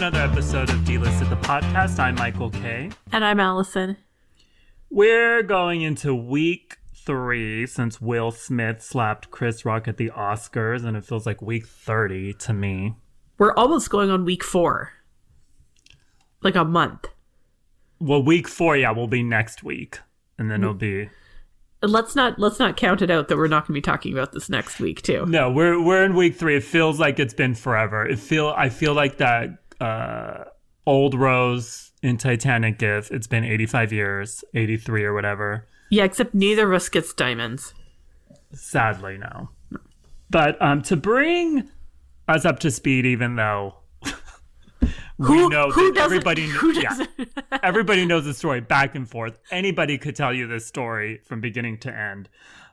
another episode of Delisted the podcast. I'm Michael K. And I'm Allison. We're going into week three since Will Smith slapped Chris Rock at the Oscars, and it feels like week 30 to me. We're almost going on week four. Like a month. Well, week four, yeah, will be next week. And then it'll be Let's not let's not count it out that we're not going to be talking about this next week too. No, we're we're in week three. It feels like it's been forever. It feel I feel like that uh, old Rose in Titanic gif. It's been eighty five years, eighty three or whatever. Yeah, except neither of us gets diamonds. Sadly, no. But um, to bring us up to speed, even though we Who- know who that everybody, who yeah, everybody knows the story back and forth. Anybody could tell you this story from beginning to end.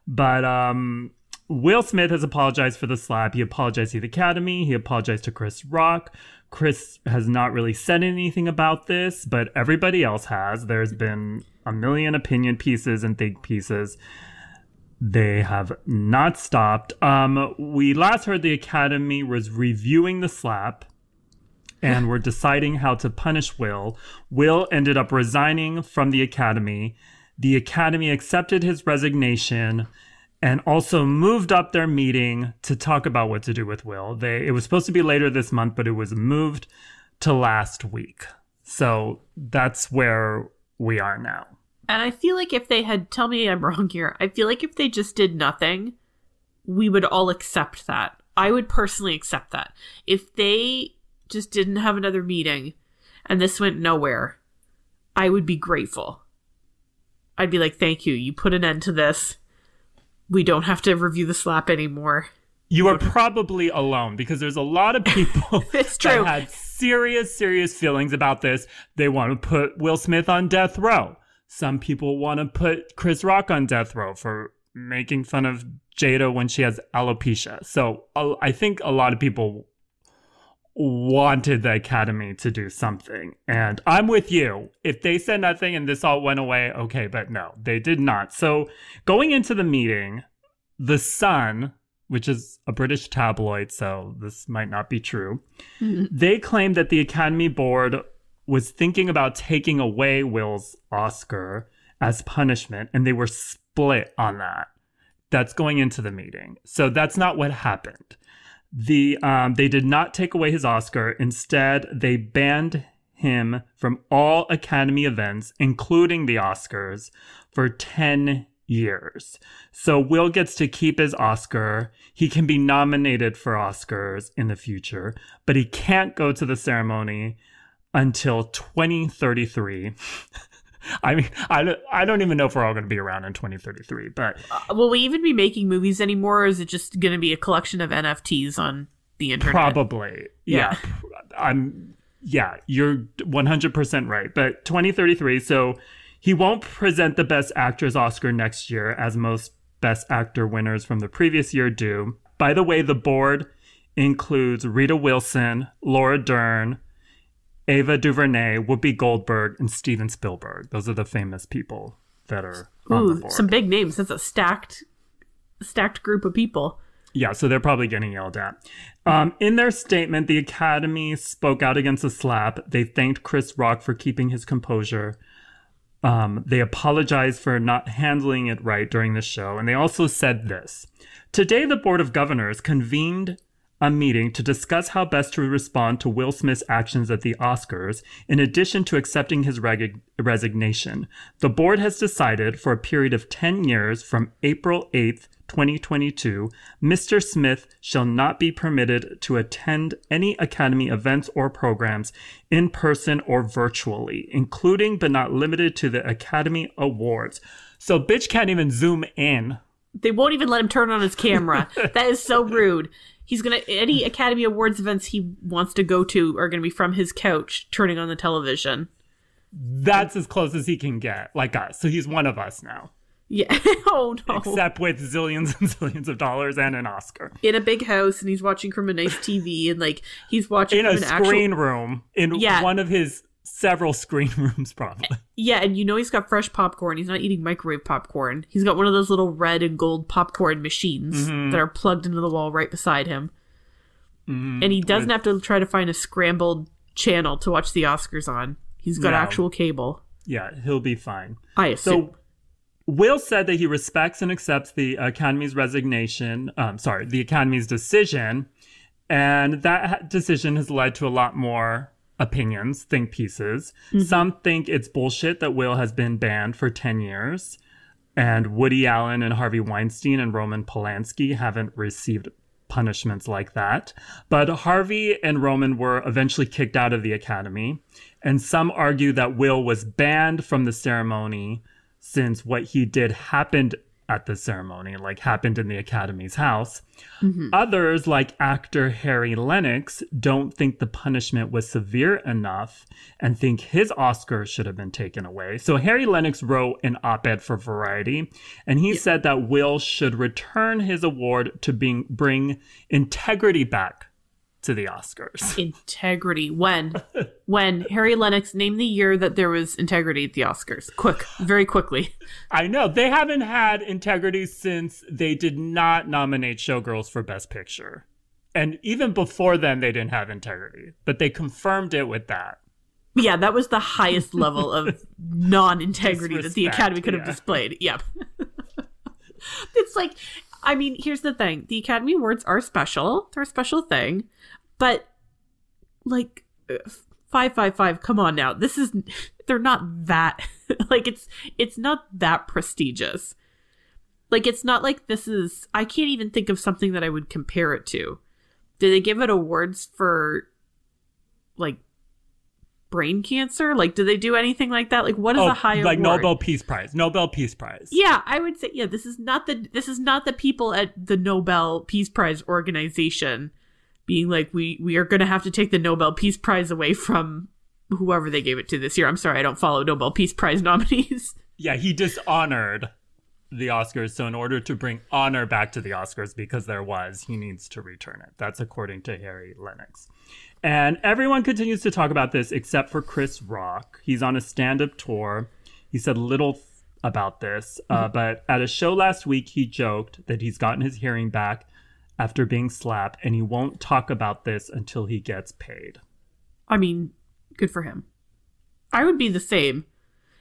But um, Will Smith has apologized for the slap. He apologized to the Academy. He apologized to Chris Rock. Chris has not really said anything about this, but everybody else has. There's been a million opinion pieces and think pieces. They have not stopped. Um, we last heard the Academy was reviewing the slap and were deciding how to punish Will. Will ended up resigning from the Academy. The Academy accepted his resignation and also moved up their meeting to talk about what to do with Will. They it was supposed to be later this month, but it was moved to last week. So that's where we are now. And I feel like if they had tell me I'm wrong here, I feel like if they just did nothing, we would all accept that. I would personally accept that. If they just didn't have another meeting and this went nowhere, I would be grateful. I'd be like, "Thank you. You put an end to this. We don't have to review the slap anymore." You are probably alone because there's a lot of people It's that true. had serious, serious feelings about this. They want to put Will Smith on death row. Some people want to put Chris Rock on death row for making fun of Jada when she has alopecia. So uh, I think a lot of people wanted the Academy to do something. And I'm with you. If they said nothing and this all went away, okay, but no, they did not. So going into the meeting, The Sun, which is a British tabloid, so this might not be true, mm-hmm. they claimed that the Academy Board was thinking about taking away Will's Oscar as punishment, and they were split on that. That's going into the meeting. So that's not what happened the um, they did not take away his Oscar. Instead, they banned him from all Academy events, including the Oscars, for ten years. So Will gets to keep his Oscar. He can be nominated for Oscars in the future, but he can't go to the ceremony until 2033. I mean, I don't, I don't even know if we're all going to be around in 2033, but uh, Will we even be making movies anymore, or is it just going to be a collection of NFTs on the internet? Probably. Yeah. Yeah. I'm yeah, you're 100% right. But 2033, so he won't present the best actress Oscar next year as most best actor winners from the previous year do. By the way, the board includes Rita Wilson, Laura Dern, Ava DuVernay, Whoopi Goldberg, and Steven Spielberg. Those are the famous people that are on the Ooh, board. some big names. That's a stacked, stacked group of people. Yeah, so they're probably getting yelled at. Um, in their statement, the Academy spoke out against the slap. They thanked Chris Rock for keeping his composure. Um, they apologized for not handling it right during the show. And they also said this Today, the Board of Governors convened a meeting to discuss how best to respond to Will Smith's actions at the Oscars, in addition to accepting his reg- resignation. The board has decided for a period of 10 years from April 8th, 2022, Mr. Smith shall not be permitted to attend any Academy events or programs in person or virtually, including but not limited to the Academy Awards. So, bitch can't even zoom in. They won't even let him turn on his camera. that is so rude. He's gonna any Academy Awards events he wants to go to are gonna be from his couch, turning on the television. That's as close as he can get, like us. So he's one of us now, Yeah. oh no. except with zillions and zillions of dollars and an Oscar. in a big house, and he's watching from a nice TV, and like he's watching In a an screen actual. room, in Yeah. one of his several screen rooms, probably. Yeah, and you know he's got fresh popcorn. He's not eating microwave popcorn. He's got one of those little red and gold popcorn machines Mm-hmm. that are plugged into the wall right beside him. And he doesn't have to try to find a scrambled channel to watch the Oscars on. He's got No. actual cable. Yeah, he'll be fine. I assume. So Will said that he respects and accepts the Academy's resignation, um, sorry, the Academy's decision, and that decision has led to a lot more opinions, think pieces. Mm-hmm. Some think it's bullshit that Will has been banned for 10 years, and Woody Allen and Harvey Weinstein and Roman Polanski haven't received punishments like that. But Harvey and Roman were eventually kicked out of the Academy, and some argue that Will was banned from the ceremony since what he did happened at the ceremony, like happened in the Academy's house. Mm-hmm. Others, like actor Harry Lennix, don't think the punishment was severe enough and think his Oscar should have been taken away. So Harry Lennix wrote an op-ed for Variety, and he said that Will should return his award to being, bring integrity back to the Oscars. integrity. When? when Harry Lennix named the year that there was integrity at the Oscars. Quick, very quickly. I know they haven't had integrity since they did not nominate Showgirls for Best Picture. And even before then, they didn't have integrity, but they confirmed it with that. Yeah, that was the highest level of non-integrity that the Academy could have displayed. Yep. it's like, I mean, here's the thing: the Academy Awards are special; they're a special thing, but like uh, five five five. Come on now, this is they're not that like it's it's not that prestigious. Like it's not like this is. I can't even think of something that I would compare it to. Did they give it awards for like brain cancer? Like, do they do anything like that? Like, what is Oh, a high like award? Nobel Peace Prize, Nobel Peace Prize. Yeah, I would say yeah. This is not the this is not the people at the Nobel Peace Prize organization being like we we are going to have to take the Nobel Peace Prize away from whoever they gave it to this year. I'm sorry, I don't follow Nobel Peace Prize nominees. Yeah, he dishonored the Oscars. So, in order to bring honor back to the Oscars, because there was, he needs to return it. That's according to Harry Lennix. And everyone continues to talk about this except for Chris Rock. He's on a stand up tour. He said little th- about this, uh, but at a show last week, he joked that he's gotten his hearing back after being slapped and he won't talk about this until he gets paid. I mean, good for him. I would be the same.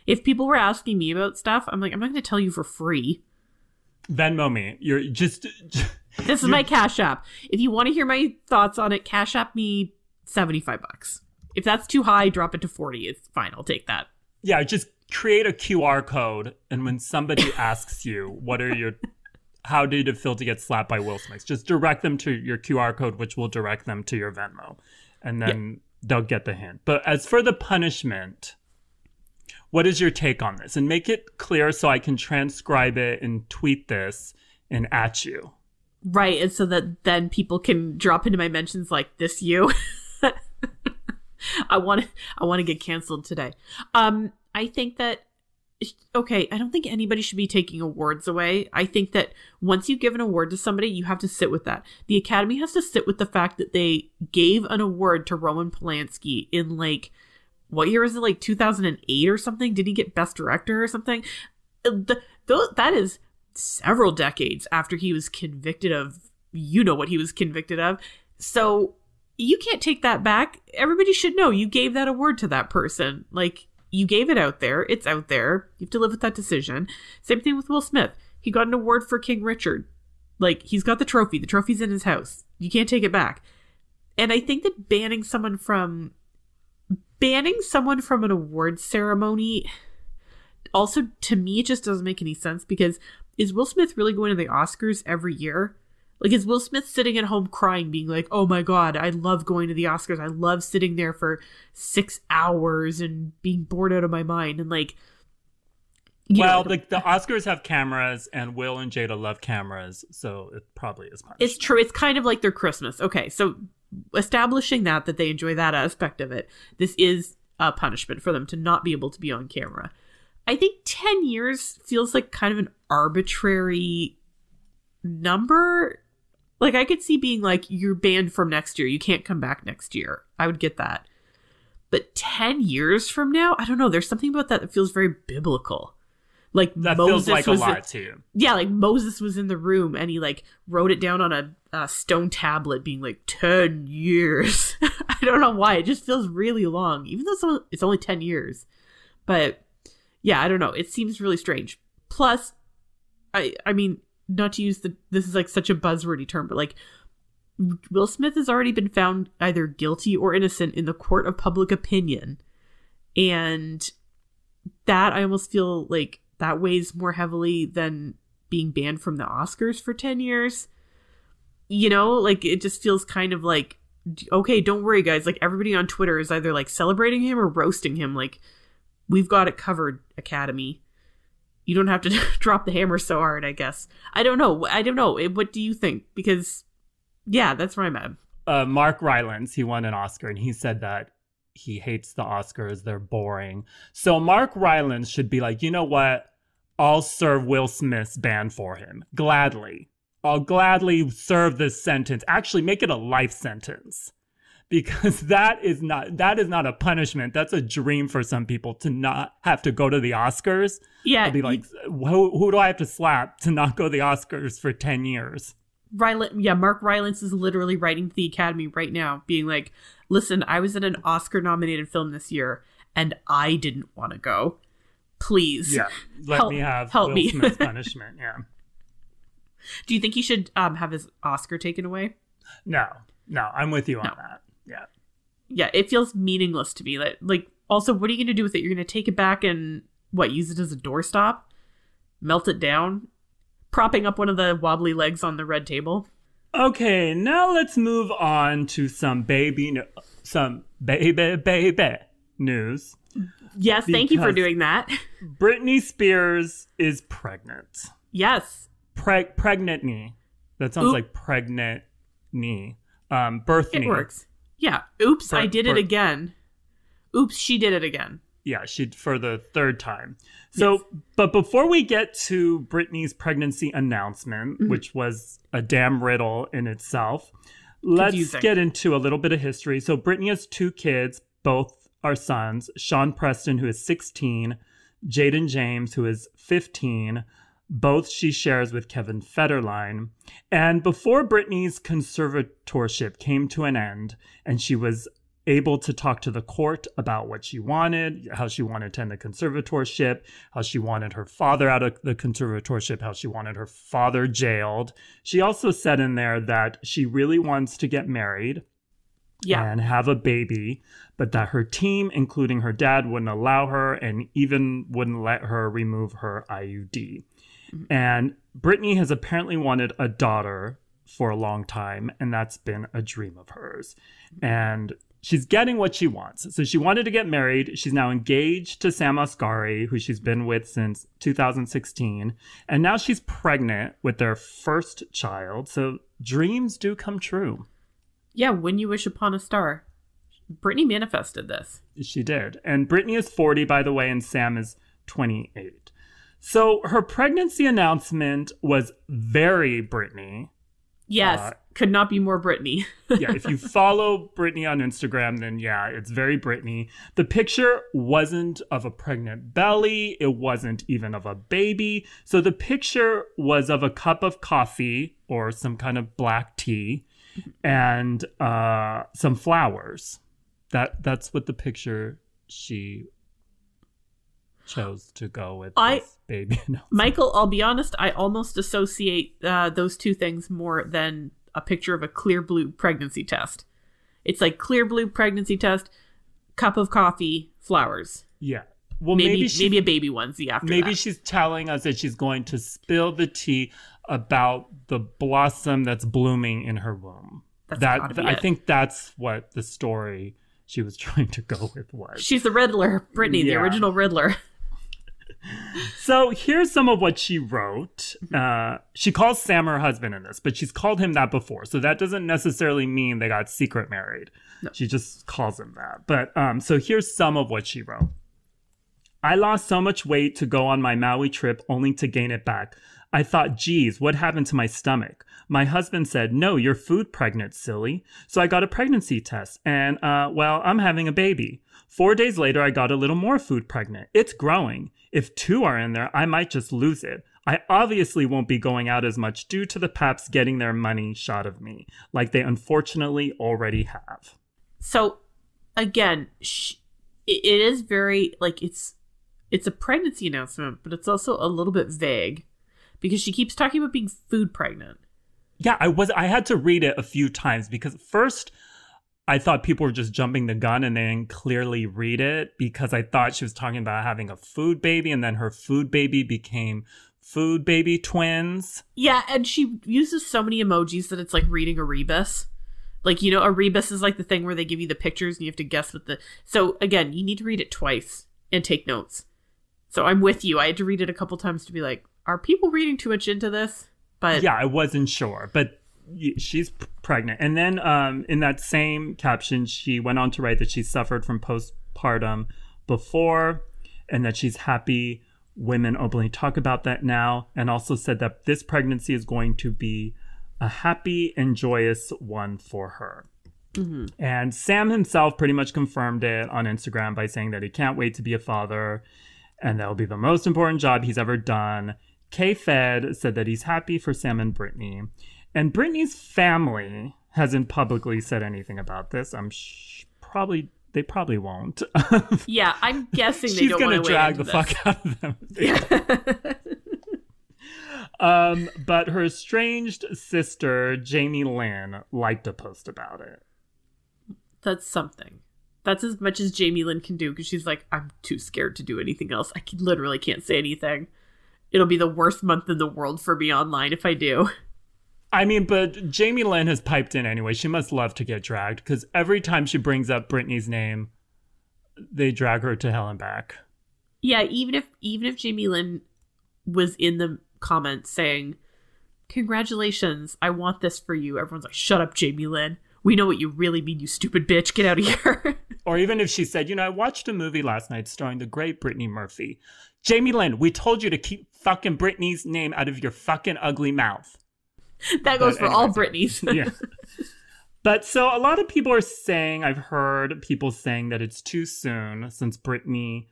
If people were asking me about stuff, I'm like, I'm not going to tell you for free. Venmo me. You're just. This is my Cash App. If you want to hear my thoughts on it, Cash App me 75 bucks. If that's too high, drop it to 40. It's fine. I'll take that. Yeah, just create a QR code, and when somebody asks you, "What are your, how did it feel to get slapped by Will Smith?" Just direct them to your QR code, which will direct them to your Venmo, and then they'll get the hint. But as for the punishment, what is your take on this? And make it clear so I can transcribe it and tweet this and at you. Right, and so that then people can drop into my mentions like this you. I want to I want to get canceled today. Um I think that okay, I don't think anybody should be taking awards away. I think that once you give an award to somebody, you have to sit with that. The Academy has to sit with the fact that they gave an award to Roman Polanski in like what year is it like 2008 or something? Did he get best director or something? Uh, The, that is several decades after he was convicted of you know what he was convicted of. So you can't take that back. Everybody should know you gave that award to that person. Like you gave it out there. It's out there. You have to live with that decision. Same thing with Will Smith. He got an award for King Richard. Like he's got the trophy. The trophy's in his house. You can't take it back. And I think that banning someone from banning someone from an award ceremony also to me it just doesn't make any sense because is Will Smith really going to the Oscars every year? Like is Will Smith sitting at home crying being like, "Oh my god, I love going to the Oscars. I love sitting there for 6 hours and being bored out of my mind." And like well, know, the, the Oscars have cameras, and Will and Jada love cameras, so it probably is punishment. It's true. It's kind of like their Christmas. Okay, so establishing that that they enjoy that aspect of it, this is a punishment for them to not be able to be on camera. I think 10 years feels like kind of an arbitrary number. Like I could see being like you're banned from next year. You can't come back next year. I would get that. But 10 years from now, I don't know, there's something about that that feels very biblical. Like That Moses feels like a was lot to you. yeah, like Moses was in the room and he like wrote it down on a, a stone tablet, being like ten years. I don't know why it just feels really long, even though it's only, it's only ten years. But yeah, I don't know. It seems really strange. Plus, I I mean, not to use the this is like such a buzzwordy term, but like Will Smith has already been found either guilty or innocent in the court of public opinion, and that I almost feel like that weighs more heavily than being banned from the Oscars for 10 years. You know, like it just feels kind of like okay, don't worry guys, like everybody on Twitter is either like celebrating him or roasting him like we've got it covered, Academy. You don't have to drop the hammer so hard, I guess. I don't know. I don't know. What do you think? Because yeah, that's where I'm at. Uh, Mark Rylance, he won an Oscar, and he said that he hates the Oscars. They're boring. So Mark Rylance should be like, you know what? I'll serve Will Smith's ban for him gladly. I'll gladly serve this sentence. Actually, make it a life sentence because that is not that is not a punishment. That's a dream for some people to not have to go to the Oscars. Yeah, I'll be like, who, who do I have to slap to not go to the Oscars for ten years? Rylance, yeah, Mark Rylance is literally writing to the Academy right now, being like, "Listen, I was in an Oscar-nominated film this year, and I didn't want to go. Please, Yeah, let Help- me have help Will me." Smith's punishment. Yeah, Do you think he should um, have his Oscar taken away? no, no, I'm with you on No. that. Yeah, Yeah, it feels meaningless to me. Like, like also, what are you going to do with it? You're going to take it back and what? Use it as a doorstop? Melt it down? Propping up one of the wobbly legs on the red table? Okay, now let's move on to some baby, no- some baby, baby news. Yes, thank you for doing that. Britney Spears is pregnant. yes, Preg, pregnant knee. That sounds Oop. like pregnant knee. Um, birth it knee. works. Yeah. Oops, I did bur- it again. Oops, she did it again. Yeah, she for the third time. So, but before we get to Britney's pregnancy announcement, Mm-hmm. which was a damn riddle in itself, let's Confusing. get into a little bit of history. So, Britney has two kids, both are sons Sean Preston, who is 16, Jayden James, who is 15. Both she shares with Kevin Federline. And before Britney's conservatorship came to an end and she was able to talk to the court about what she wanted, how she wanted to end the conservatorship, how she wanted her father out of the conservatorship, how she wanted her father jailed. She also said in there that she really wants to get married Yeah. and have a baby, but that her team, including her dad, wouldn't allow her and even wouldn't let her remove her IUD. And Britney has apparently wanted a daughter for a long time, and that's been a dream of hers. And she's getting what she wants. So she wanted to get married. She's now engaged to Sam Asghari, who she's been with since 2016. And now she's pregnant with their first child. So dreams do come true. Yeah, when you wish upon a star. Britney manifested this. She did. And Britney is 40, by the way, and Sam is 28. So her pregnancy announcement was very Britney. Yes, Uh, could not be more Britney. Yeah, if you follow Britney on Instagram, then yeah, it's very Britney. The picture wasn't of a pregnant belly, it wasn't even of a baby. So the picture was of a cup of coffee or some kind of black tea and uh, some flowers. That that's what the picture she chose to go with I- this baby. Michael, I'll be honest, I almost associate uh, those two things more than a picture of a clear blue pregnancy test. It's like clear blue pregnancy test, cup of coffee, flowers. Yeah. Well, Maybe maybe maybe, a baby onesie after Maybe that. she's telling us that she's going to spill the tea about the blossom that's blooming in her womb. That's that I think that's what the story she was trying to go with was. She's the Riddler, Britney, the original Riddler. So here's some of what she wrote. Uh, she calls Sam her husband in this, but she's called him that before. So that doesn't necessarily mean they got secret married. She just calls him that. But um, so here's some of what she wrote. I lost so much weight to go on my Maui trip only to gain it back. I thought, geez, what happened to my stomach? My husband said, no, you're food pregnant, silly. So I got a pregnancy test, and, uh, well, I'm having a baby. Four days later, I got a little more food pregnant. It's growing. If two are in there, I might just lose it. I obviously won't be going out as much due to the Paps getting their money shot of me, like they unfortunately already have. So, again, sh- it is very like it's it's a pregnancy announcement, but it's also a little bit vague because she keeps talking about being food pregnant. Yeah, I was I had to read it a few times because first I thought people were just jumping the gun and they didn't clearly read it because I thought she was talking about having a food baby and then her food baby became food baby twins. Yeah, and she uses so many emojis that it's like reading a rebus. Like, you know, a rebus is like the thing where they give you the pictures and you have to guess what the. So, again, you need to read it twice and take notes. So, I'm with you. I had to read it a couple times to be like, are people reading too much into this? But yeah, I wasn't sure, but she's pregnant. And then um, in that same caption, she went on to write that she suffered from postpartum before and that she's happy women openly talk about that now, and also said that this pregnancy is going to be a happy and joyous one for her. Mm-hmm. And Sam himself pretty much confirmed it on Instagram by saying that he can't wait to be a father and that will be the most important job he's ever done. K Fed said that he's happy for Sam and Britney. And Britney's family hasn't publicly said anything about this. I'm sh- probably they probably won't. yeah, I'm guessing she's gonna drag the this. fuck out of them. um, but her estranged sister Jamie Lynn liked a post about it. That's something. That's as much as Jamie Lynn can do because she's like, I'm too scared to do anything else. I can, literally can't say anything. It'll be the worst month in the world for me online if I do. I mean, but Jamie Lynn has piped in anyway. She must love to get dragged because every time she brings up Britney's name, they drag her to hell and back. Yeah, even if even if Jamie Lynn was in the comments saying, "Congratulations, I want this for you," everyone's like, "Shut up, Jamie Lynn. We know what you really mean, you stupid bitch. Get out of here." or even if she said, "You know, I watched a movie last night starring the great Brittany Murphy." Jamie Lynn, we told you to keep fucking Britney's name out of your fucking ugly mouth. that goes but for anyways, all Britneys. yeah. But so a lot of people are saying, I've heard people saying that it's too soon since Britney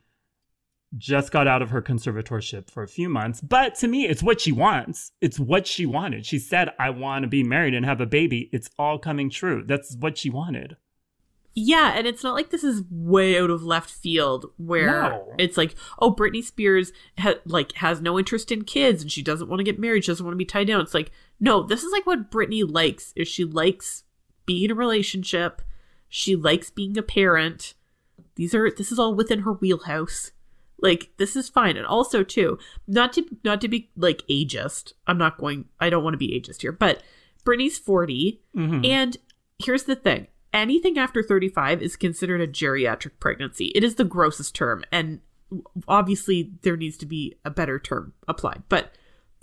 just got out of her conservatorship for a few months. But to me, it's what she wants. It's what she wanted. She said, I want to be married and have a baby. It's all coming true. That's what she wanted. Yeah, and it's not like this is way out of left field where no. it's like, oh, Britney Spears ha- like has no interest in kids and she doesn't want to get married, she doesn't want to be tied down. It's like, no, this is like what Britney likes. Is she likes being in a relationship, she likes being a parent. These are this is all within her wheelhouse. Like this is fine. And also too, not to not to be like ageist. I'm not going I don't want to be ageist here, but Britney's 40 mm-hmm. and here's the thing anything after 35 is considered a geriatric pregnancy. It is the grossest term, and obviously there needs to be a better term applied. But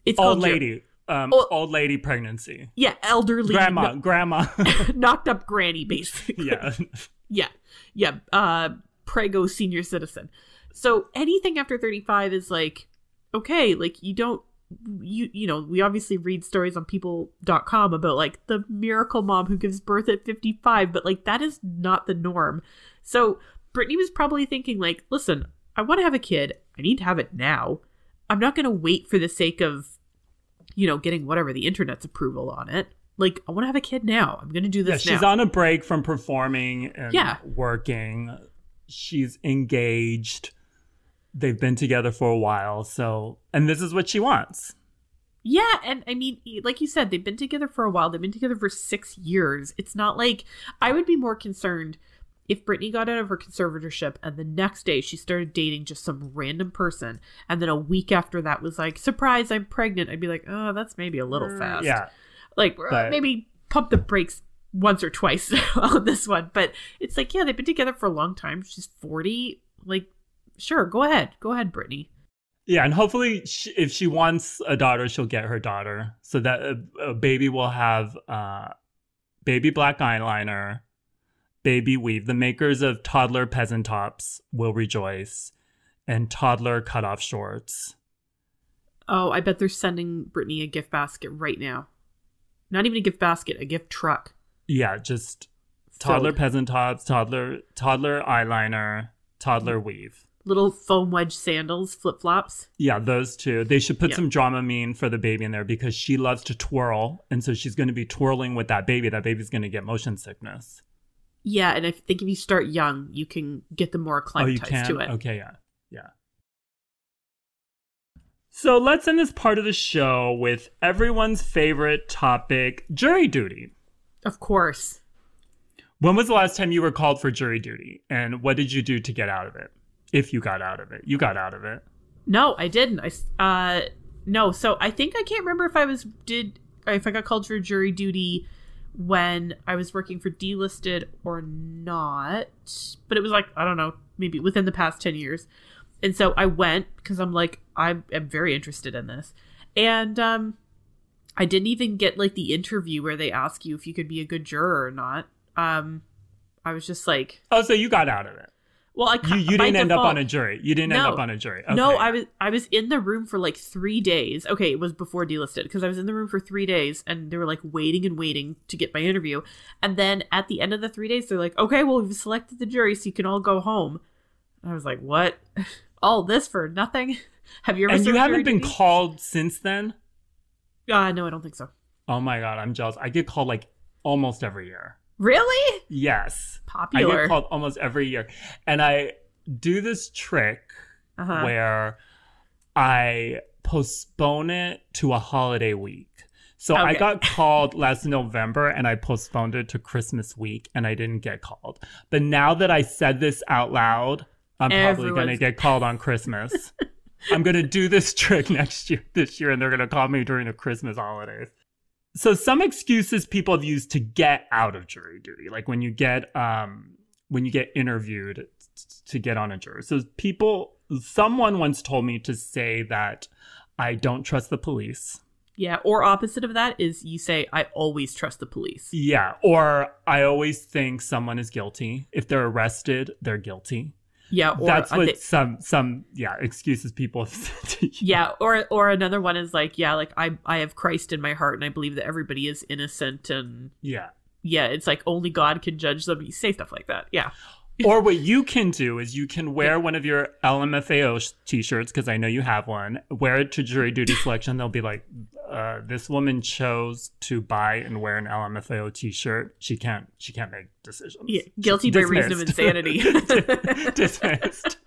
it's old lady, ger- um, old, old, lady pregnancy. Yeah, elderly grandma, no- grandma, knocked up granny, basically. Yeah, yeah, yeah. Uh, prego senior citizen. So anything after 35 is like okay, like you don't you you know we obviously read stories on people.com about like the miracle mom who gives birth at 55 but like that is not the norm. So brittany was probably thinking like listen i want to have a kid. I need to have it now. I'm not going to wait for the sake of you know getting whatever the internet's approval on it. Like i want to have a kid now. I'm going to do this yeah, she's now. on a break from performing and yeah. working. She's engaged they've been together for a while so and this is what she wants. Yeah and i mean like you said they've been together for a while. They've been together for six years. It's not like i would be more concerned if Britney got out of her conservatorship and the next day she started dating just some random person and then a week after that was like surprise i'm pregnant i'd be like oh that's maybe a little mm, fast. yeah. Like but... maybe pump the brakes once or twice on this one but it's like yeah they've been together for a long time. She's 40 like sure, go ahead. Go ahead, Britney. Yeah, and hopefully, she, if she wants a daughter, she'll get her daughter, so that a, a baby will have uh, baby black eyeliner, baby weave. The makers of toddler peasant tops will rejoice, and toddler cutoff shorts. Oh, I bet they're sending Britney a gift basket right now. Not even a gift basket, a gift truck. Yeah, just toddler Filled. peasant tops, toddler toddler eyeliner, toddler weave. Little foam wedge sandals, flip flops. Yeah, those two. They should put Yeah. some Dramamine for the baby in there because she loves to twirl, and so she's going to be twirling with that baby. That baby's going to get motion sickness. Yeah, and I think if you start young, you can get them more oh, you acclimatized can. to it. Okay, yeah, yeah. So let's end this part of the show with everyone's favorite topic: jury duty. Of course. When was the last time you were called for jury duty, and what did you do to get out of it? If you got out of it, you got out of it. No, I didn't. I uh no. So I think I can't remember if I was did if I got called for jury duty when I was working for delisted or not. But it was like I don't know, maybe within the past ten years. And so I went because I'm like I'm, I'm very interested in this, and um, I didn't even get like the interview where they ask you if you could be a good juror or not. Um, I was just like, Oh, so you got out of it. Well, I You, you didn't end up on a jury. You didn't end up on a jury. No, I was I was in the room for like three days. Okay, it was before delisted because I was in the room for three days and they were like waiting and waiting to get my interview. And then at the end of the three days, they're like, "Okay, well we've selected the jury, so you can all go home." And I was like, "What? all this for nothing? Have you ever?" and you haven't been duty? called since then? Uh, no, I don't think so. Oh my god, I'm jealous. I get called like almost every year. Really Yes. Popular. I get called almost every year. And I do this trick uh-huh. where I postpone it to a holiday week. So I got called last November and I postponed it to Christmas week and I didn't get called. But now that I said this out loud, I'm probably going to get called on Christmas. I'm going to do this trick next year, this year, and they're going to call me during the Christmas holidays. So some excuses people have used to get out of jury duty, like when you get um when you get interviewed to get on a jury. So people, someone once told me to say that I don't trust the police. yeah. Or opposite of that is you say, "I always trust the police." Yeah, or I always think someone is guilty. If they're arrested, they're guilty. Yeah. Or That's what some some yeah excuses people have said to you. yeah or or another one is like yeah like i i have christ in my heart and i believe that everybody is innocent and Yeah. yeah it's like only god can judge them you say stuff like that yeah or what you can do is you can wear one of your LMFAO sh- t-shirts because I know you have one. Wear it to jury duty selection. They'll be like, uh, "This woman chose to buy and wear an LMFAO t-shirt. She can't. She can't make decisions. yeah guilty by reason of insanity Dismissed.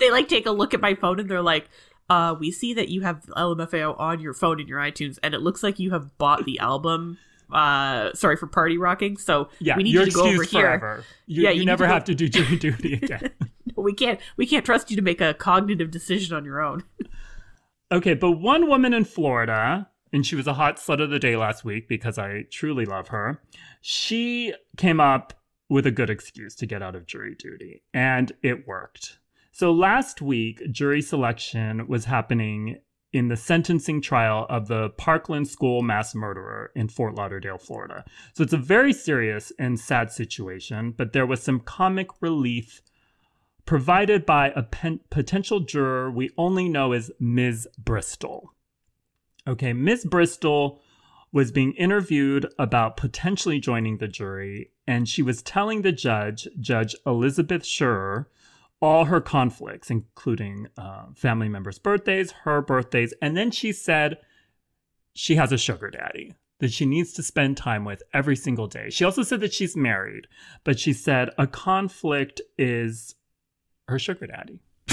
they like take a look at my phone and they're like uh we see that you have lmfao on your phone in your itunes and it looks like you have bought the album uh sorry for party rocking so Yeah, we need you to go over excused here. You, Yeah, you, you never to go- have to do jury duty again. we can't we can't trust you to make a cognitive decision on your own Okay, but one woman in Florida, and she was a hot slut of the day last week because I truly love her, she came up with a good excuse to get out of jury duty, and it worked. So last week, jury selection was happening in the sentencing trial of the Parkland School mass murderer in Fort Lauderdale, Florida. So it's a very serious and sad situation, but there was some comic relief provided by a pen- potential juror we only know as Ms. Bristol. Okay, Ms. Bristol was being interviewed about potentially joining the jury, and she was telling the judge, Judge Elizabeth Scherer, all her conflicts, including uh, family members' birthdays, her birthdays, and then she said she has a sugar daddy that she needs to spend time with every single day. She also said that she's married, but she said a conflict is her sugar daddy.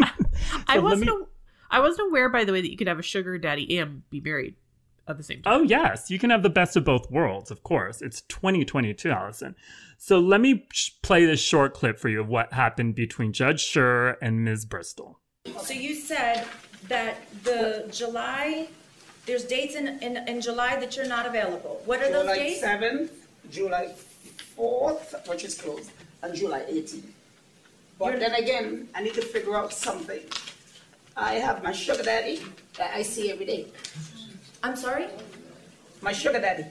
I So let wasn't. me- I wasn't aware, by the way, that you could have a sugar daddy and be married at the same time. Oh, yes. You can have the best of both worlds, of course. It's 2022, Allison. So let me sh- play this short clip for you of what happened between Judge Scherer and Ms. Bristol. So you said that the July, there's dates in, in, in July that you're not available. What are those dates? July 7th, July 4th, which is closed, and July 18th. But You're- then again, I need to figure out something. I have my sugar daddy that I see every day. I'm sorry? My sugar daddy.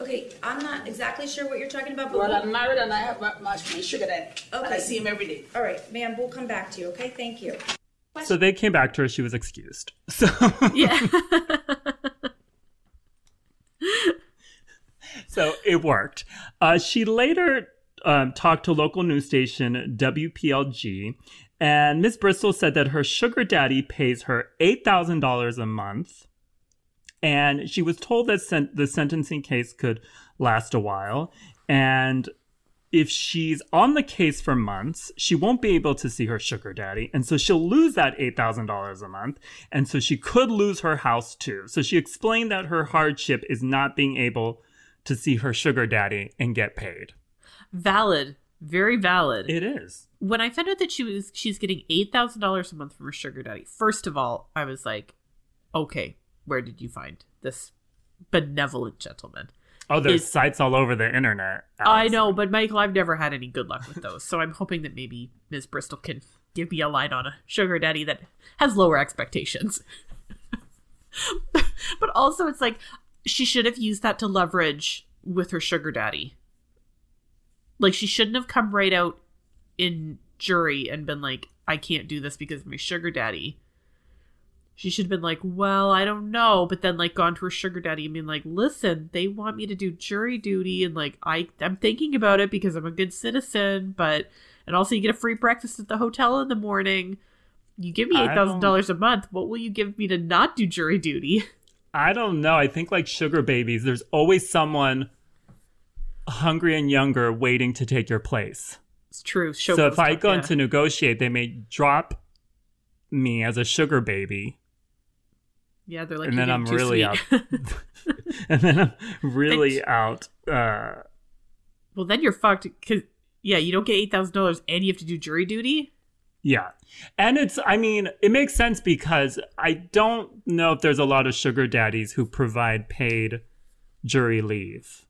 Okay, I'm not exactly sure what you're talking about, but Well, we'll- I'm married and I have my, my, my sugar daddy. And I Okay. see him every day. all right, ma'am, we'll come back to you, okay? Thank you. So they came back to her. She was excused. So Yeah. so it worked. Uh, she later um, talked to local news station WPLG, and Miss Bristol said that her sugar daddy pays her eight thousand dollars a month, and she was told that sen- the sentencing case could last a while, and if she's on the case for months, she won't be able to see her sugar daddy. And so she'll lose that $8,000 a month. And so she could lose her house too. So she explained that her hardship is not being able to see her sugar daddy and get paid. valid. Very valid. It is. when I found out that she was she's getting eight thousand dollars a month from her sugar daddy, first of all, I was like, okay, where did you find this benevolent gentleman? Oh, there's Is- sites all over the internet. I know, but Michael, I've never had any good luck with those, so I'm hoping that maybe Ms. Bristol can give me a line on a sugar daddy that has lower expectations. but also, it's like she should have used that to leverage with her sugar daddy. Like she shouldn't have come right out in jury and been like, "I can't do this because of my sugar daddy." She should have been like, "Well, I don't know," but then like gone to her sugar daddy and been like, "Listen, they want me to do jury duty, and like I I'm thinking about it because I'm a good citizen, but and also you get a free breakfast at the hotel in the morning. You give me eight thousand dollars a month. What will you give me to not do jury duty?" I don't know. I think like sugar babies, there's always someone hungry and younger waiting to take your place. It's true. Show so if I go yeah. in to negotiate, they may drop me as a sugar baby, yeah, they're like, and then I'm really sweet." out. and then I'm really out. Uh, well, then you're fucked because yeah, you don't get eight thousand dollars and you have to do jury duty. yeah, and it's. I mean, it makes sense because I don't know if there's a lot of sugar daddies who provide paid jury leave.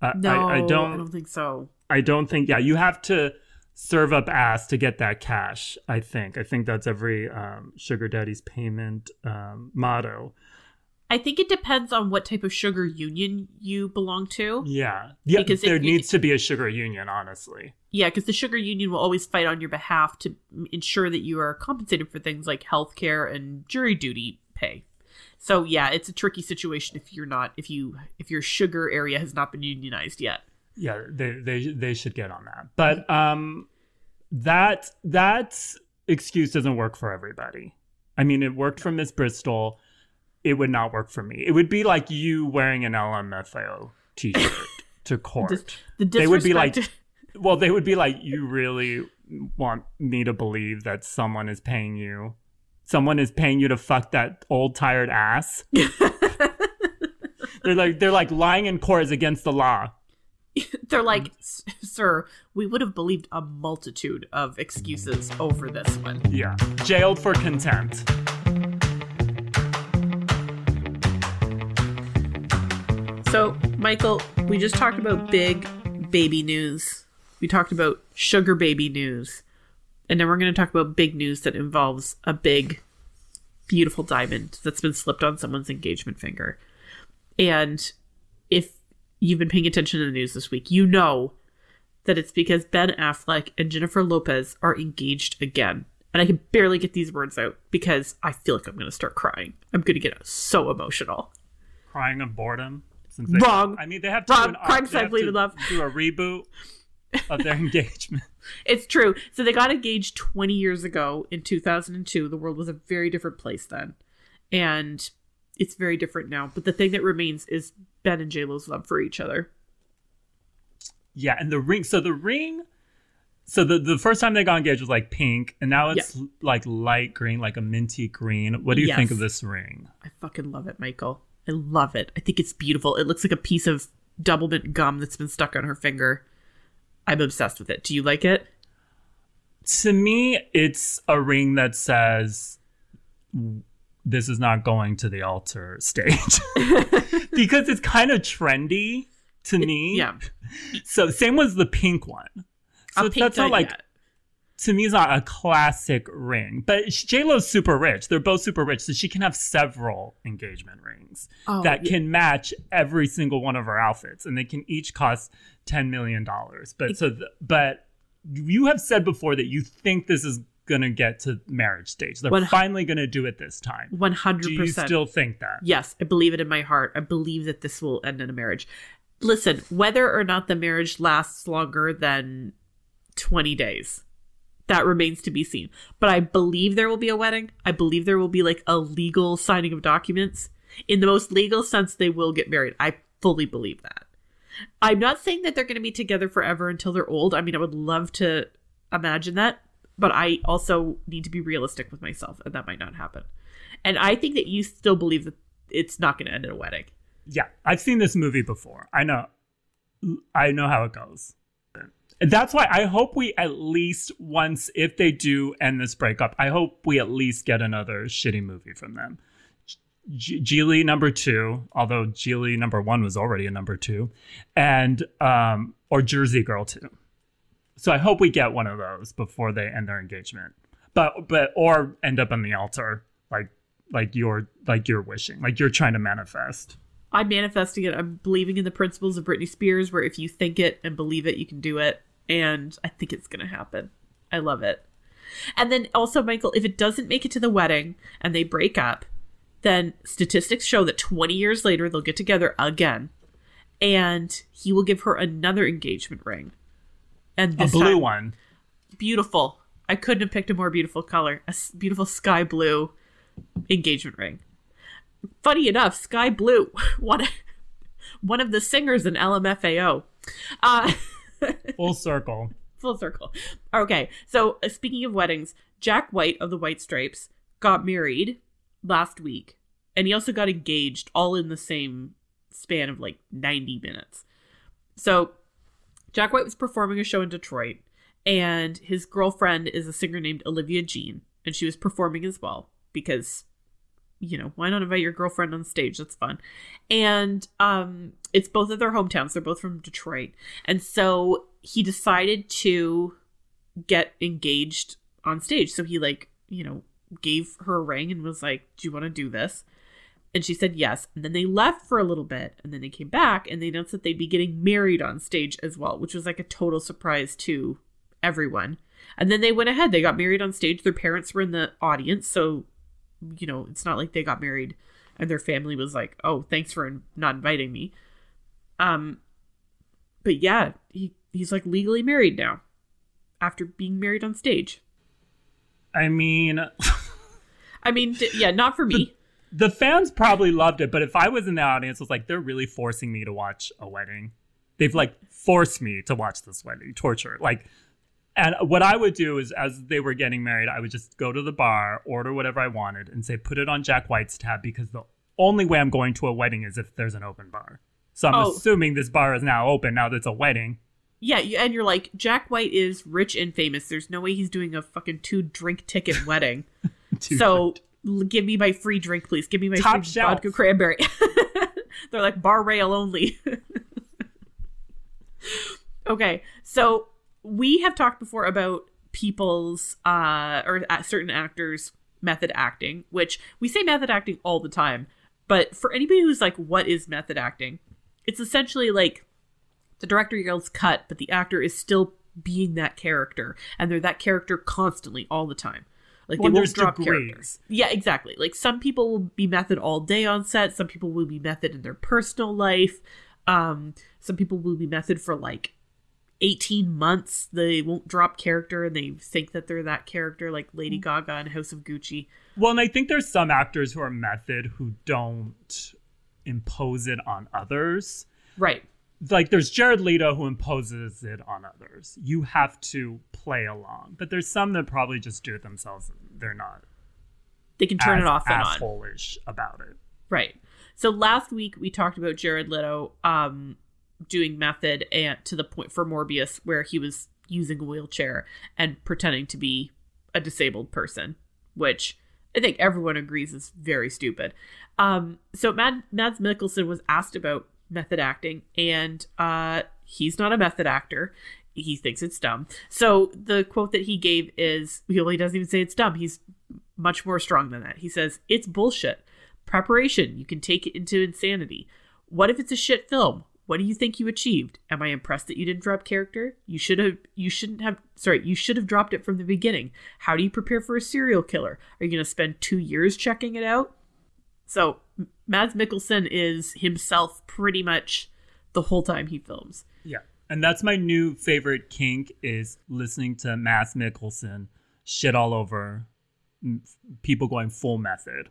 Uh, No, I, I don't. I don't think so. I don't think. Yeah, you have to serve up ass to get that cash. I think. I think that's every um, sugar daddy's payment um, motto. I think it depends on what type of sugar union you belong to. Yeah, yeah. Because there you- needs to be a sugar union. Honestly, Yeah, because the sugar union will always fight on your behalf to ensure that you are compensated for things like health care and jury duty pay. So yeah, it's a tricky situation if you're not if you if your sugar area has not been unionized yet. yeah, they they they should get on that. But um, that that excuse doesn't work for everybody. I mean, it worked for Miss Bristol. It would not work for me. It would be like you wearing an LMFAO t-shirt to court. Dis- the they would be like well they would be like you really want me to believe that someone is paying you someone is paying you to fuck that old tired ass they're like they're like lying in court is against the law they're like, sir, we would have believed a multitude of excuses over this one. yeah jailed for contempt So, Michael, we just talked about big baby news. We talked about sugar baby news. And then we're going to talk about big news that involves a big, beautiful diamond that's been slipped on someone's engagement finger. And if you've been paying attention to the news this week, you know that it's because Ben Affleck and Jennifer Lopez are engaged again. And I can barely get these words out because I feel like I'm going to start crying. I'm going to get so emotional. crying of boredom since Wrong. i mean they have to Wrong. do an arc- Crying they have to in love. do a reboot of their engagement It's true. So they got engaged 20 years ago in 2002. The world was a very different place then. And it's very different now. But the thing that remains is Ben and JLo's love for each other. Yeah, and the ring. So the ring. So the the first time they got engaged was like pink, and now it's like light green, like a minty green. What do you think of this ring? I fucking love it, Michael. I love it. I think it's beautiful. It looks like a piece of double mint gum that's been stuck on her finger. I'm obsessed with it. Do you like it? To me, it's a ring that says this is not going to the altar stage because it's kind of trendy to me. Yeah. So same was the pink one. So that's not like yeah. To me, it's not a classic ring. But J Lo's super rich. They're both super rich, so she can have several engagement rings Oh, that yeah. can match every single one of her outfits, and they can each cost ten million dollars. But so, th- but you have said before that you think this is gonna get to marriage stage. They're finally gonna do it this time. One hundred Do you still think that? Yes, I believe it in my heart. I believe that this will end in a marriage. Listen, whether or not the marriage lasts longer than 20 days, that remains to be seen. But I believe there will be a wedding. I believe there will be like a legal signing of documents. In the most legal sense, they will get married. I fully believe that. I'm not saying that they're going to be together forever until they're old. I mean, I would love to imagine that, but I also need to be realistic with myself, and that might not happen. And I think that you still believe that it's not going to end in a wedding. Yeah, I've seen this movie before. I know. I know how it goes. That's why I hope we at least once, if they do end this breakup, I hope we at least get another shitty movie from them. G- Gigli number two, although Gigli number one was already a number two, and um, or Jersey Girl two. So I hope we get one of those before they end their engagement. But but or end up on the altar like like you're like you're wishing, like you're trying to manifest. I'm manifesting it. I'm believing in the principles of Britney Spears, where if you think it and believe it, you can do it. And I think it's going to happen. I love it. And then also, Michael, if it doesn't make it to the wedding and they break up, then statistics show that 20 years later they'll get together again, and he will give her another engagement ring. And A this blue time- one. beautiful. I couldn't have picked a more beautiful color. A beautiful sky blue engagement ring. Funny enough, sky blue, one one of the singers in LMFAO. Uh, Full circle. full circle. Okay, so uh, speaking of weddings, Jack White of the White Stripes got married last week, and he also got engaged all in the same span of like 90 minutes. So, Jack White was performing a show in Detroit, and his girlfriend is a singer named Olivia Jean, and she was performing as well because you know, why not invite your girlfriend on stage? That's fun. And um it's both of their hometowns. They're both from Detroit. And so he decided to get engaged on stage. So he like, you know, gave her a ring and was like, "Do you want to do this?" And she said yes. And then they left for a little bit and then they came back and they announced that they'd be getting married on stage as well, which was like a total surprise to everyone. And then they went ahead. They got married on stage. Their parents were in the audience, so you know, it's not like they got married and their family was like, "Oh, thanks for in- not inviting me." Um but yeah, he he's like legally married now after being married on stage. I mean, I mean, d- yeah, not for me. the fans probably loved it, but if I was in the audience, it was like they're really forcing me to watch a wedding. They've like forced me to watch this wedding, torture. Like, and what I would do is, as they were getting married, I would just go to the bar, order whatever I wanted, and say, put it on Jack White's tab because the only way I'm going to a wedding is if there's an open bar. So I'm Oh. assuming this bar is now open now that it's a wedding. Yeah, you, and you're like, Jack White is rich and famous. There's no way he's doing a fucking two drink ticket wedding. so l- give me my free drink, please. Give me my Top free shelf. vodka cranberry. They're like bar rail only. okay, so we have talked before about people's uh or uh, certain actors method acting, which we say method acting all the time. But for anybody who's like, what is method acting? It's essentially like the director yells cut, but the actor is still being that character, and they're that character constantly all the time. Like Well, they won't drop degrees. characters. Yeah, exactly. Like some people will be method all day on set. Some people will be method in their personal life. Um, some people will be method for like 18 months. They won't drop character and they think that they're that character, like Lady Gaga in House of Gucci. Well, and I think there's some actors who are method who don't impose it on others. Right. Like there's Jared Leto who imposes it on others. You have to play along. But there's some that probably just do it themselves. They're not They can turn as it off and on. about it. Right. So last week we talked about Jared Leto um doing method and to the point for Morbius where he was using a wheelchair and pretending to be a disabled person, which I think everyone agrees is very stupid. Um so Mad Mads Mikkelsen was asked about method acting and uh he's not a method actor. He thinks it's dumb. So the quote that he gave is well, he doesn't even say it's dumb. He's much more strong than that. He says, It's bullshit. Preparation, you can take it into insanity. What if it's a shit film? What do you think you achieved? Am I impressed that you didn't drop character? You should have you shouldn't have sorry, you should have dropped it from the beginning. How do you prepare for a serial killer? Are you going to spend 2 years checking it out? So, Mads Mikkelsen is himself pretty much the whole time he films. Yeah. And that's my new favorite kink is listening to Mads Mikkelsen shit all over people going full method.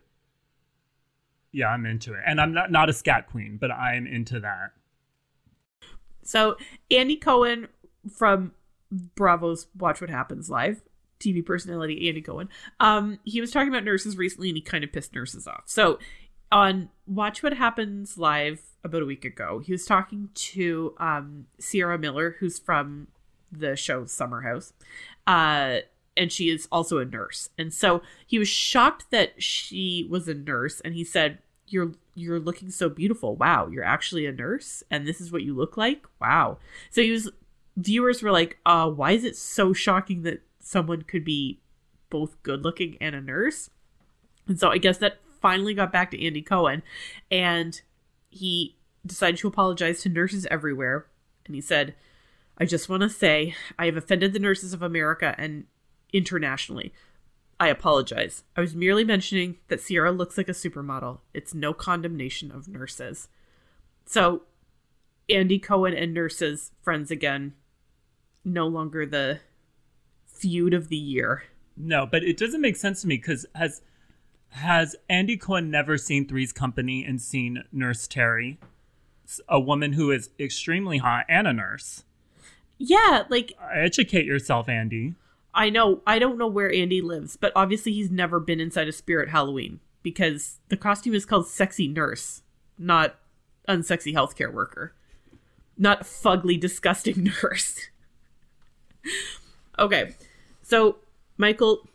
Yeah, I'm into it. And I'm not not a scat queen, but I'm into that. So Andy Cohen from Bravo's Watch What Happens Live, TV personality Andy Cohen, um, he was talking about nurses recently and he kind of pissed nurses off. So on Watch What Happens Live about a week ago, he was talking to um, Ciara Miller, who's from the show Summer House. Uh, and she is also a nurse. And so he was shocked that she was a nurse and he said, "You're you're looking so beautiful. Wow, you're actually a nurse and this is what you look like? Wow." So he was viewers were like, "Uh, why is it so shocking that someone could be both good looking and a nurse?" And so I guess that finally got back to Andy Cohen and he decided to apologize to nurses everywhere and he said, I just want to say I have offended the nurses of America and internationally. I apologize. I was merely mentioning that Ciara looks like a supermodel. It's no condemnation of nurses. So, Andy Cohen and nurses, friends again, no longer the feud of the year. No, but it doesn't make sense to me because has has Andy Cohen never seen Three's Company and seen Nurse Terri, a woman who is extremely hot and a nurse? Yeah, like Educate yourself, Andy. I know I don't know where Andy lives, but obviously he's never been inside a spirit Halloween because the costume is called sexy nurse, not unsexy healthcare worker. Not fugly disgusting nurse. okay. So, Michael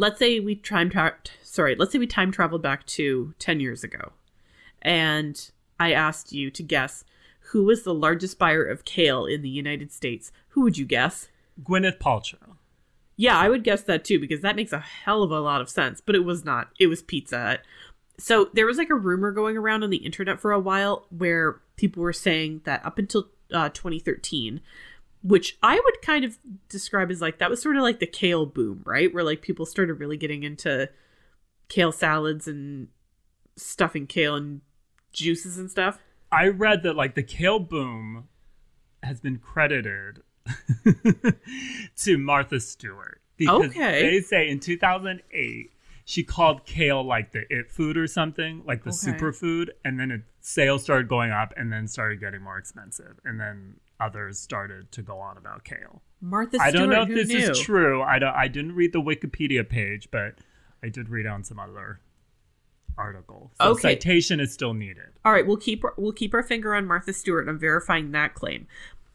let's say we time tra- sorry, let's say we time traveled back to 10 years ago. And I asked you to guess who was the largest buyer of kale in the United States. Who would you guess? Gwyneth Paltrow. Yeah, I would guess that too because that makes a hell of a lot of sense, but it was not. It was Pizza Hut. So there was like a rumor going around on the internet for a while where people were saying that up until uh, 2013, which I would kind of describe as like that was sort of like the kale boom, right? Where like people started really getting into kale salads and stuffing kale and juices and stuff. I read that like the kale boom has been credited to Martha Stewart because Okay. they say in 2008 she called kale like the it food or something, like the Okay. superfood, and then it, sales started going up and then started getting more expensive, and then others started to go on about kale. Martha Stewart. I don't know if this knew? is true. I don't. I didn't read the Wikipedia page, but I did read on some other article. So Okay. citation is still needed. All right, we'll keep we'll keep our finger on Martha Stewart and verifying that claim.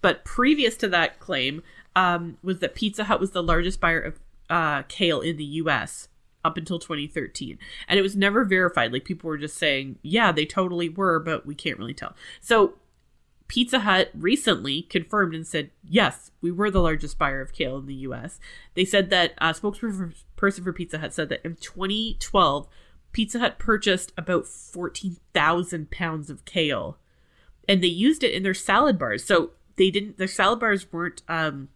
But previous to that claim, um, was that Pizza Hut was the largest buyer of uh, kale in the U.S. up until 2013, and it was never verified. Like people were just saying, yeah, they totally were, but we can't really tell. So Pizza Hut recently confirmed and said, yes, we were the largest buyer of kale in the U.S. They said that uh, spokesperson for Pizza Hut said that in 2012, Pizza Hut purchased about 14,000 pounds of kale, and they used it in their salad bars. So they didn't. Their salad bars weren't um,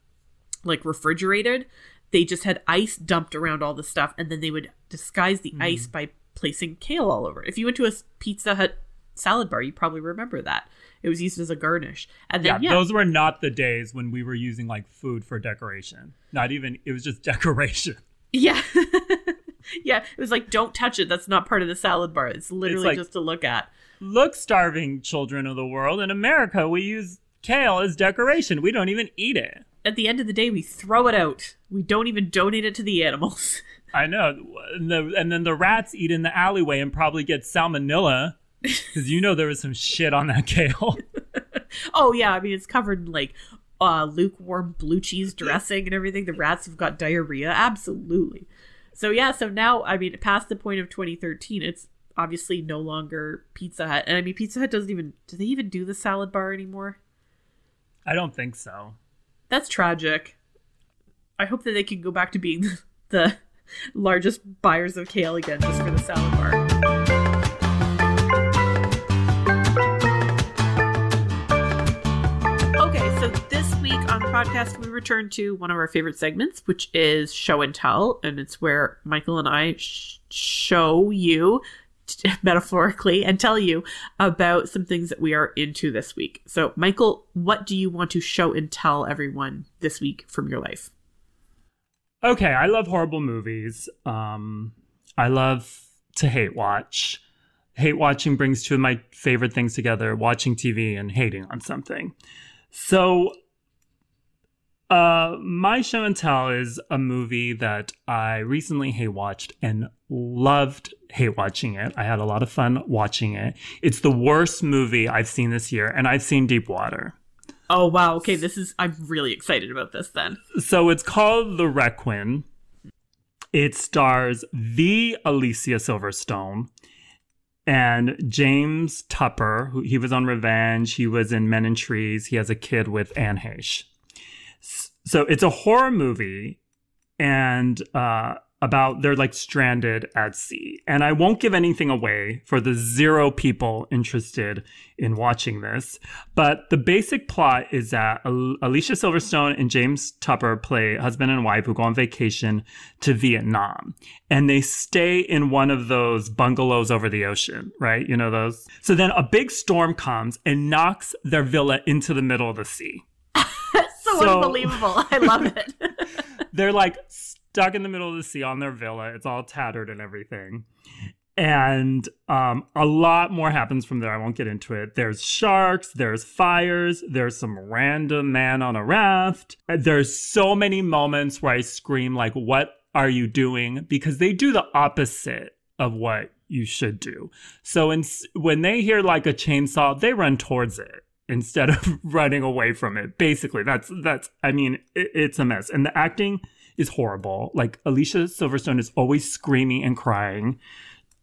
like refrigerated. They just had ice dumped around all the stuff, and then they would disguise the ice by placing kale all over. If you went to a Pizza Hut salad bar, you probably remember that. It was used as a garnish. And Yeah, then, yeah, those were not the days when we were using like food for decoration. Not even it was just decoration. yeah. yeah, it was like, don't touch it. That's not part of the salad bar. It's literally like- just to look at. Look, starving children of the world. In America, we use kale is decoration. We don't even eat it. At the end of the day, we throw it out. We don't even donate it to the animals. I know. And, the, and then the rats eat in the alleyway and probably get salmonella because you know there was some shit on that kale. oh yeah, I mean it's covered in like uh lukewarm blue cheese dressing and everything. The rats have got diarrhea. Absolutely. So yeah, so now I mean past the point of 2013, it's obviously no longer Pizza Hut. And I mean Pizza Hut doesn't even do they even do the salad bar anymore? I don't think so. That's tragic. I hope that they can go back to being the largest buyers of kale again just for the salad bar. Okay, so this week on the podcast, we return to one of our favorite segments, which is show and tell. And it's where Michael and I sh- show you metaphorically, and tell you about some things that we are into this week. So, Michael, what do you want to show and tell everyone this week from your life? Okay, I love horrible movies. Um, I love to hate watch. Hate watching brings two of my favorite things together watching TV and hating on something. So, uh, my show and tell is a movie that I recently hate watched and loved hate watching it. I had a lot of fun watching it. It's the worst movie I've seen this year, and I've seen Deep Water. Oh, wow. Okay, this is, I'm really excited about this then. So it's called The Requin. It stars the Alicia Silverstone and James Tupper, who he was on Revenge. He was in Men in Trees. He has a kid with Anne Heche. So it's a horror movie and uh, about they're like stranded at sea. And I won't give anything away for the zero people interested in watching this. But the basic plot is that Al- Alicia Silverstone and James Tupper play husband and wife who go on vacation to Vietnam. And they stay in one of those bungalows over the ocean, right? You know those? So then a big storm comes and knocks their villa into the middle of the sea. so, So- unbelievable. I love it. they're like stuck in the middle of the sea on their villa. It's all tattered and everything. And um, a lot more happens from there. I won't get into it. There's sharks, there's fires, there's some random man on a raft. There's so many moments where I scream, like, what are you doing? Because they do the opposite of what you should do. So in, when they hear like a chainsaw, they run towards it instead of running away from it. Basically, that's that's. I mean, it, it's a mess, and the acting is horrible. Like Alicia Silverstone is always screaming and crying.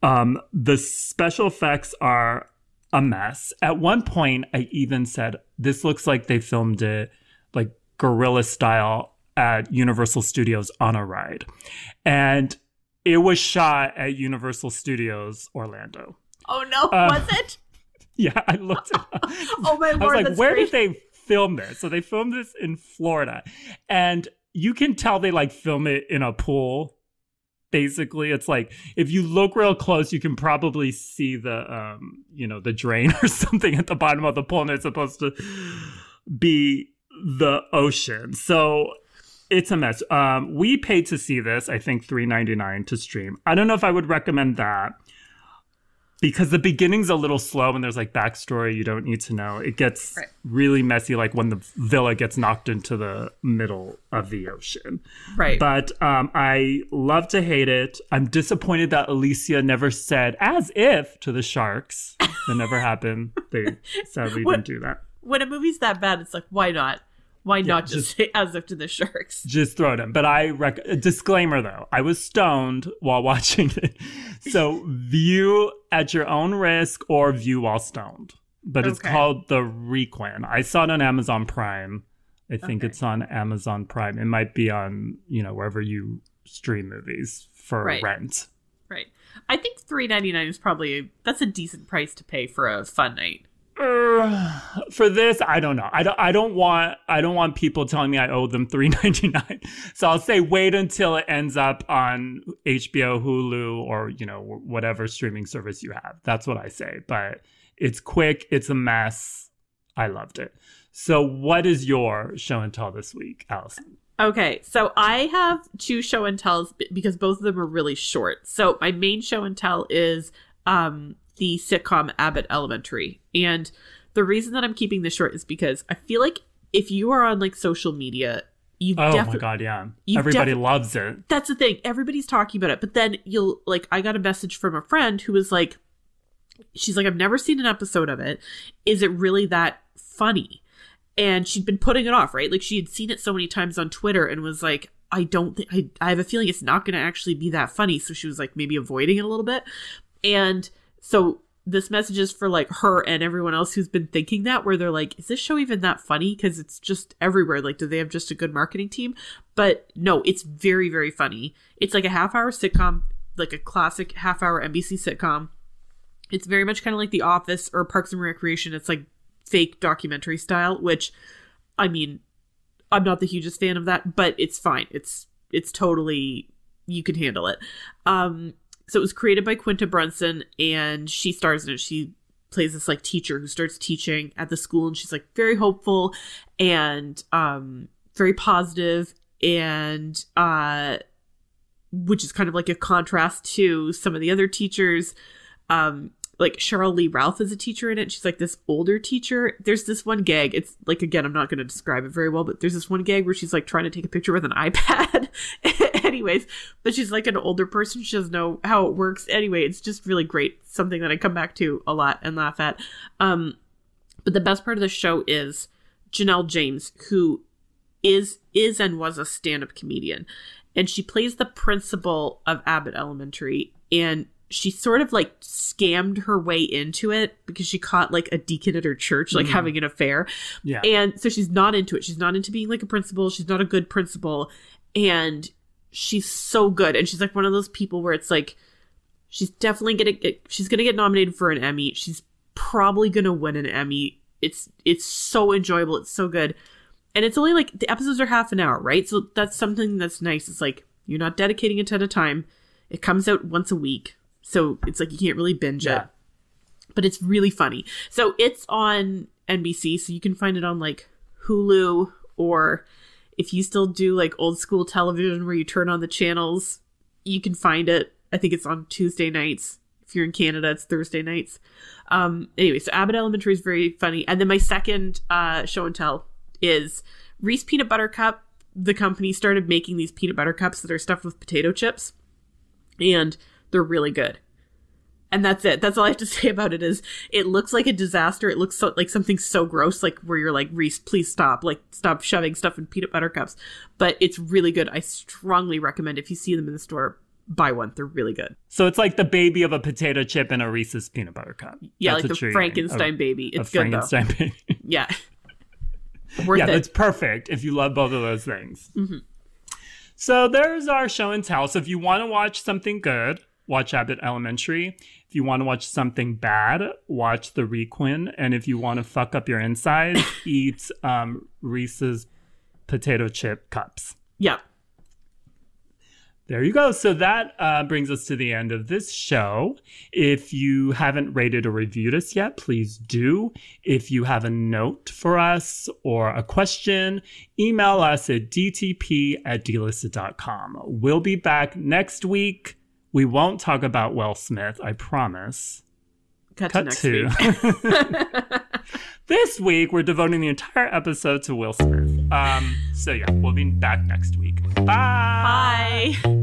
Um, the special effects are a mess. At one point, I even said, "This looks like they filmed it like guerrilla style at Universal Studios on a ride," and it was shot at Universal Studios Orlando. Oh, no. Uh, was it? Yeah, I looked it up. Oh, my I was like, where great. did they film this? So they filmed this in Florida. And you can tell they like film it in a pool. Basically, it's like if you look real close, you can probably see the um, you know, the drain or something at the bottom of the pool, and it's supposed to be the ocean. So it's a mess. Um, we paid to see this, I think three ninety nine to stream. I don't know if I would recommend that because the beginning's a little slow and there's like backstory you don't need to know. It gets Right. really messy, like when the villa gets knocked into the middle of the ocean. Right. But um, I love to hate it. I'm disappointed that Alicia never said "as if" to the sharks. That never happened. They sadly What- didn't do that. when a movie's that bad, it's like, why not? Why not just, just- say as if to the sharks? Just throw it in. But I rec- a disclaimer though, I was stoned while watching it, so view at your own risk or view while stoned. But it's Okay. called the Requin. I saw it on Amazon Prime. I think Okay. it's on Amazon Prime. It might be on you know wherever you stream movies for Right. rent. Right. I think three ninety nine is probably a, that's a decent price to pay for a fun night. For this, I don't know. I don't. I don't want. I don't want people telling me I owe them three ninety nine. So I'll say wait until it ends up on HBO, Hulu, or you know whatever streaming service you have. That's what I say. But it's quick. It's a mess. I loved it. So what is your show and tell this week, Allison? Okay, so I have two show and tells because both of them are really short. So my main show and tell is um the sitcom Abbott Elementary. And the reason that I'm keeping this short is because I feel like if you are on like social media, you Oh my definitely god, yeah. Everybody defi- loves it. that's the thing. Everybody's talking about it, but then you'll like I got a message from a friend who was like she's like I've never seen an episode of it. Is it really that funny? And she'd been putting it off, right? Like she had seen it so many times on Twitter and was like I don't think I I have a feeling it's not going to actually be that funny, so she was like maybe avoiding it a little bit. And so this message is for like her and everyone else who's been thinking that where they're like is this show even that funny? Because it's just everywhere. Like do they have just a good marketing team? But no it's very very funny. It's like a half hour sitcom like a classic half hour nbc sitcom. It's very much kind of like the office or parks and recreation. It's like fake documentary style which i mean I'm not the hugest fan of that, but it's fine. It's it's totally you can handle it. Um, so it was created by Quinta Brunson, and she stars in it. She plays this like teacher who starts teaching at the school, and she's like very hopeful and um, very positive, and uh, which is kind of like a contrast to some of the other teachers. Um, like Sheryl Lee Ralph is a teacher in it. She's like this older teacher. There's this one gag. It's like again, I'm not going to describe it very well, but there's this one gag where she's like trying to take a picture with an iPad. Anyways, but she's like an older person. She doesn't know how it works. Anyway, it's just really great. Something that I come back to a lot and laugh at. Um, but the best part of the show is Janelle James, who is is and was a stand-up comedian, and she plays the principal of Abbott Elementary, and she sort of like scammed her way into it because she caught like a deacon at her church like Mhm. having an affair. Yeah. and so she's not into it. She's not into being like a principal. She's not a good principal. And she's so good. And she's like one of those people where it's like she's definitely gonna get she's gonna get nominated for an emmy. She's probably gonna win an emmy. It's it's so enjoyable. It's so good. And it's only like the episodes are half an hour right? So that's something that's nice. It's like you're not dedicating a ton of time. It comes out once a week so it's like you can't really binge it but it's really funny. So it's on NBC, so you can find it on like Hulu or if you still do like old school television where you turn on the channels, you can find it. I think it's on Tuesday nights. If you're in Canada, it's Thursday nights. Um, anyway, so Abbott Elementary is very funny. And then my second uh, show and tell is Reese Peanut Butter Cup. The company started making these peanut butter cups that are stuffed with potato chips, and they're really good and that's it that's all i have to say about it is it looks like a disaster it looks so, like something so gross like where you're like reese please stop like stop shoving stuff in peanut butter cups but it's really good i strongly recommend if you see them in the store buy one they're really good So it's like the baby of a potato chip and a Reese's peanut butter cup. yeah That's like the frankenstein eating. baby it's good though baby. yeah worth yeah, it that's perfect if you love both of those things. Mm-hmm. So there's our show and tell. So if you want to watch something good, watch Abbott Elementary. If you want to watch something bad, watch The Requin. And if you want to fuck up your insides, eat um, Reese's potato chip cups. yeah There you go. So that uh, brings us to the end of this show. If you haven't rated or reviewed us yet, please do. If you have a note for us or a question, email us at dtp at delisted.com. We'll be back next week. We won't talk about Will Smith, I promise. cut, Cut to next to. week this week, we're devoting the entire episode to Will Smith. Um, so yeah, we'll be back next week. Bye. bye